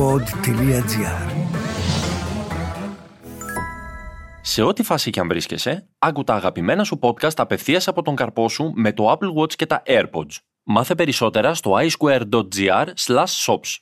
pod.gr Σε ό,τι φάση και αν βρίσκεσαι, άκου τα αγαπημένα σου podcast απευθείας από τον καρπό σου με το Apple Watch και τα AirPods. Μάθε περισσότερα στο iSquare.gr shops.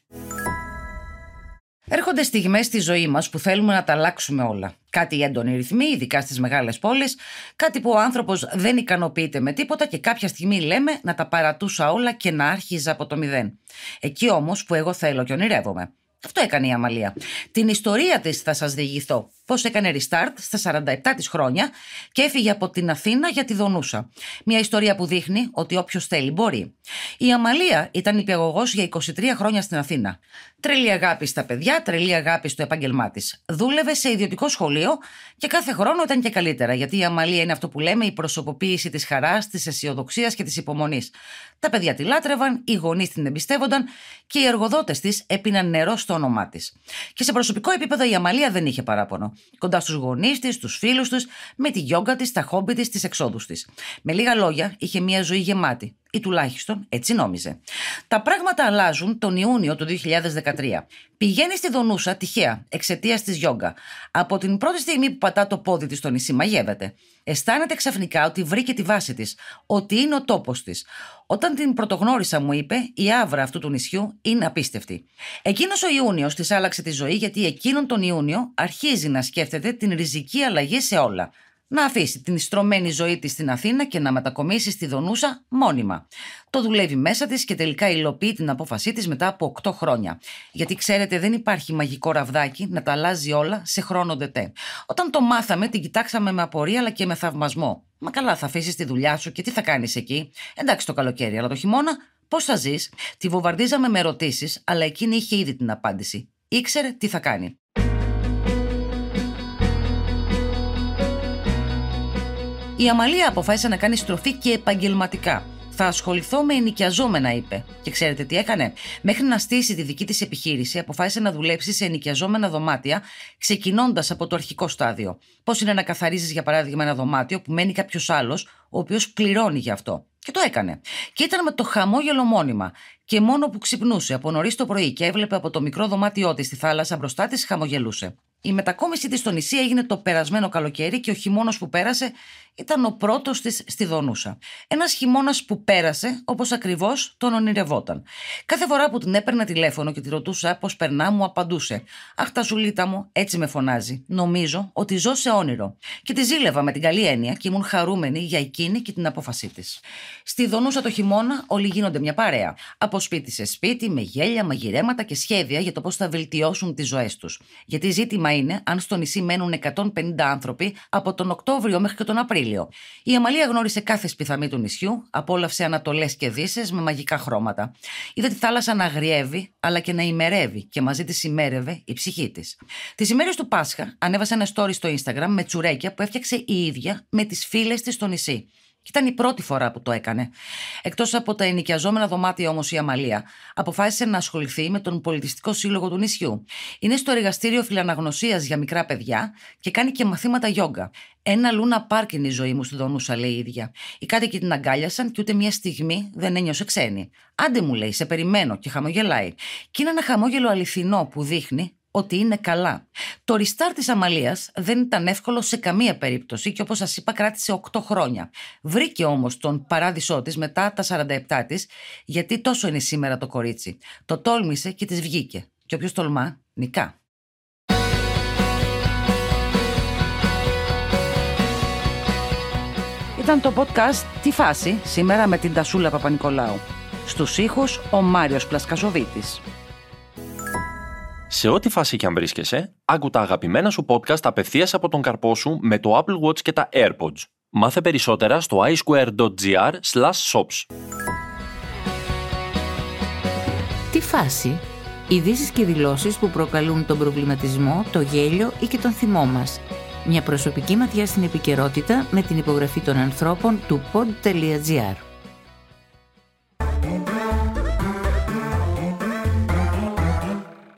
Έρχονται στιγμές στη ζωή μας που θέλουμε να τα αλλάξουμε όλα. Κάτι έντονοι ρυθμοί, ειδικά στις μεγάλες πόλεις, κάτι που ο άνθρωπος δεν ικανοποιείται με τίποτα και κάποια στιγμή λέμε να τα παρατούσα όλα και να άρχιζα από το μηδέν. Εκεί όμως που εγώ θέλω και ονειρεύομαι. Αυτό έκανε η Αμαλία. Την ιστορία της θα σας διηγηθώ. Πώς έκανε restart στα 47 της χρόνια και έφυγε από την Αθήνα για τη Δονούσα. Μια ιστορία που δείχνει ότι όποιος θέλει μπορεί. Η Αμαλία ήταν υπηαγωγός για 23 χρόνια στην Αθήνα. Τρελή αγάπη στα παιδιά, τρελή αγάπη στο επάγγελμά της. Δούλευε σε ιδιωτικό σχολείο και κάθε χρόνο ήταν και καλύτερα, γιατί η Αμαλία είναι αυτό που λέμε η προσωποποίηση της χαράς, της αισιοδοξίας και της υπομονής. Τα παιδιά τη λάτρευαν, οι γονείς την εμπιστεύονταν και οι εργοδότες της έπιναν νερό στο όνομά της. Και σε προσωπικό επίπεδο η Αμαλία δεν είχε παράπονο. Κοντά στους γονείς της, στου φίλους του, με τη γιόγκα της, τα χόμπι της, τις εξόδους της. Με λίγα λόγια, είχε μια ζωή γεμάτη ή τουλάχιστον έτσι νόμιζε. Τα πράγματα αλλάζουν τον Ιούνιο του 2013. Πηγαίνει στη Δονούσα τυχαία εξαιτίας της γιόγκα. Από την πρώτη στιγμή που πατά το πόδι της στο νησί, μαγεύεται. Αισθάνεται ξαφνικά ότι βρήκε τη βάση της, ότι είναι ο τόπος της. Όταν την πρωτογνώρισα, μου είπε, η άβρα αυτού του νησιού είναι απίστευτη. Εκείνος ο Ιούνιος της άλλαξε τη ζωή γιατί εκείνον τον Ιούνιο αρχίζει να σκέφτεται την ριζική αλλαγή σε όλα να αφήσει την στρωμένη ζωή της στην Αθήνα και να μετακομίσει στη Δονούσα μόνιμα. Το δουλεύει μέσα της και τελικά υλοποιεί την απόφασή της μετά από 8 χρόνια. Γιατί ξέρετε δεν υπάρχει μαγικό ραβδάκι να τα αλλάζει όλα σε χρόνο δετέ. Όταν το μάθαμε την κοιτάξαμε με απορία αλλά και με θαυμασμό. Μα καλά θα αφήσεις τη δουλειά σου και τι θα κάνεις εκεί. Εντάξει το καλοκαίρι αλλά το χειμώνα Πώς θα ζεις, τη βομβαρδίζαμε με ερωτήσεις, αλλά εκείνη είχε ήδη την απάντηση. Ήξερε τι θα κάνει. Η Αμαλία αποφάσισε να κάνει στροφή και επαγγελματικά. Θα ασχοληθώ με ενοικιαζόμενα, είπε. Και ξέρετε τι έκανε; Μέχρι να στήσει τη δική της επιχείρηση, αποφάσισε να δουλέψει σε ενοικιαζόμενα δωμάτια, ξεκινώντας από το αρχικό στάδιο. Πώς είναι να καθαρίζεις, για παράδειγμα, ένα δωμάτιο που μένει κάποιος άλλος, ο οποίος πληρώνει γι' αυτό. Και το έκανε. Και ήταν με το χαμόγελο μόνιμα. Και μόνο που ξυπνούσε από νωρίς το πρωί και έβλεπε από το μικρό δωμάτιό της στη θάλασσα μπροστά της, χαμογελούσε. Η μετακόμιση της στο νησί έγινε το περασμένο καλοκαίρι και ο χειμώνας που πέρασε ήταν ο πρώτος της στη Δονούσα. Ένας χειμώνας που πέρασε όπως ακριβώς τον ονειρευόταν. Κάθε φορά που την έπαιρνα τηλέφωνο και τη ρωτούσα πώς περνά, μου απαντούσε. Αχ, τα ζουλίτα μου, έτσι με φωνάζει. Νομίζω ότι ζω σε όνειρο. Και τη ζήλευα με την καλή έννοια και ήμουν χαρούμενη για εκείνη και την απόφασή της. Στη Δονούσα το χειμώνα όλοι γίνονται μια παρέα. Από σπίτι σε σπίτι, με γέλια, μαγειρέματα και σχέδια για το πώς θα βελτιώσουν τις ζωές τους. Γιατί ζήτημα είναι αν στο νησί μένουν 150 άνθρωποι από τον Οκτώβριο μέχρι και τον Απρίλιο. Η Αμαλία γνώρισε κάθε σπιθαμή του νησιού, απόλαυσε ανατολές και δύσες με μαγικά χρώματα. Είδε τη θάλασσα να αγριεύει, αλλά και να ημερεύει και μαζί της ημέρευε η ψυχή της. Τις ημέρες του Πάσχα ανέβασε ένα story στο Instagram με τσουρέκια που έφτιαξε η ίδια με τις φίλες της στο νησί. Και ήταν η πρώτη φορά που το έκανε. Εκτός από τα ενοικιαζόμενα δωμάτια όμως η Αμαλία αποφάσισε να ασχοληθεί με τον πολιτιστικό σύλλογο του νησιού. Είναι στο εργαστήριο φιλαναγνωσίας για μικρά παιδιά και κάνει και μαθήματα γιόγκα. Ένα λούνα πάρκ είναι η ζωή μου στη Δονούσα, λέει η ίδια. Οι κάτοικοι την αγκάλιασαν και ούτε μια στιγμή δεν ένιωσε ξένη. Άντε μου λέει, σε περιμένω και χαμογελάει. Και είναι ένα χαμόγελο αληθινό που δείχνει ότι είναι καλά. Το restart της Αμαλίας δεν ήταν εύκολο σε καμία περίπτωση και όπως σας είπα κράτησε 8 χρόνια. Βρήκε όμως τον παράδεισό της μετά τα 47 της γιατί τόσο είναι σήμερα το κορίτσι. Το τόλμησε και της βγήκε. Και όποιος τολμά, νικά. Ήταν το podcast «Τι φάση» σήμερα με την Τασούλα Παπα-Νικολάου. Στους ήχους ο Μάριος Πλασκασοβίτης. Σε ό,τι φάση και αν βρίσκεσαι, άκου τα αγαπημένα σου podcast απευθείας από τον καρπό σου με το Apple Watch και τα AirPods. Μάθε περισσότερα στο iSquare.gr shops. Τι φάση; Ειδήσεις και δηλώσεις που προκαλούν τον προβληματισμό, το γέλιο ή και τον θυμό μας. Μια προσωπική ματιά στην επικαιρότητα με την υπογραφή των ανθρώπων του pod.gr.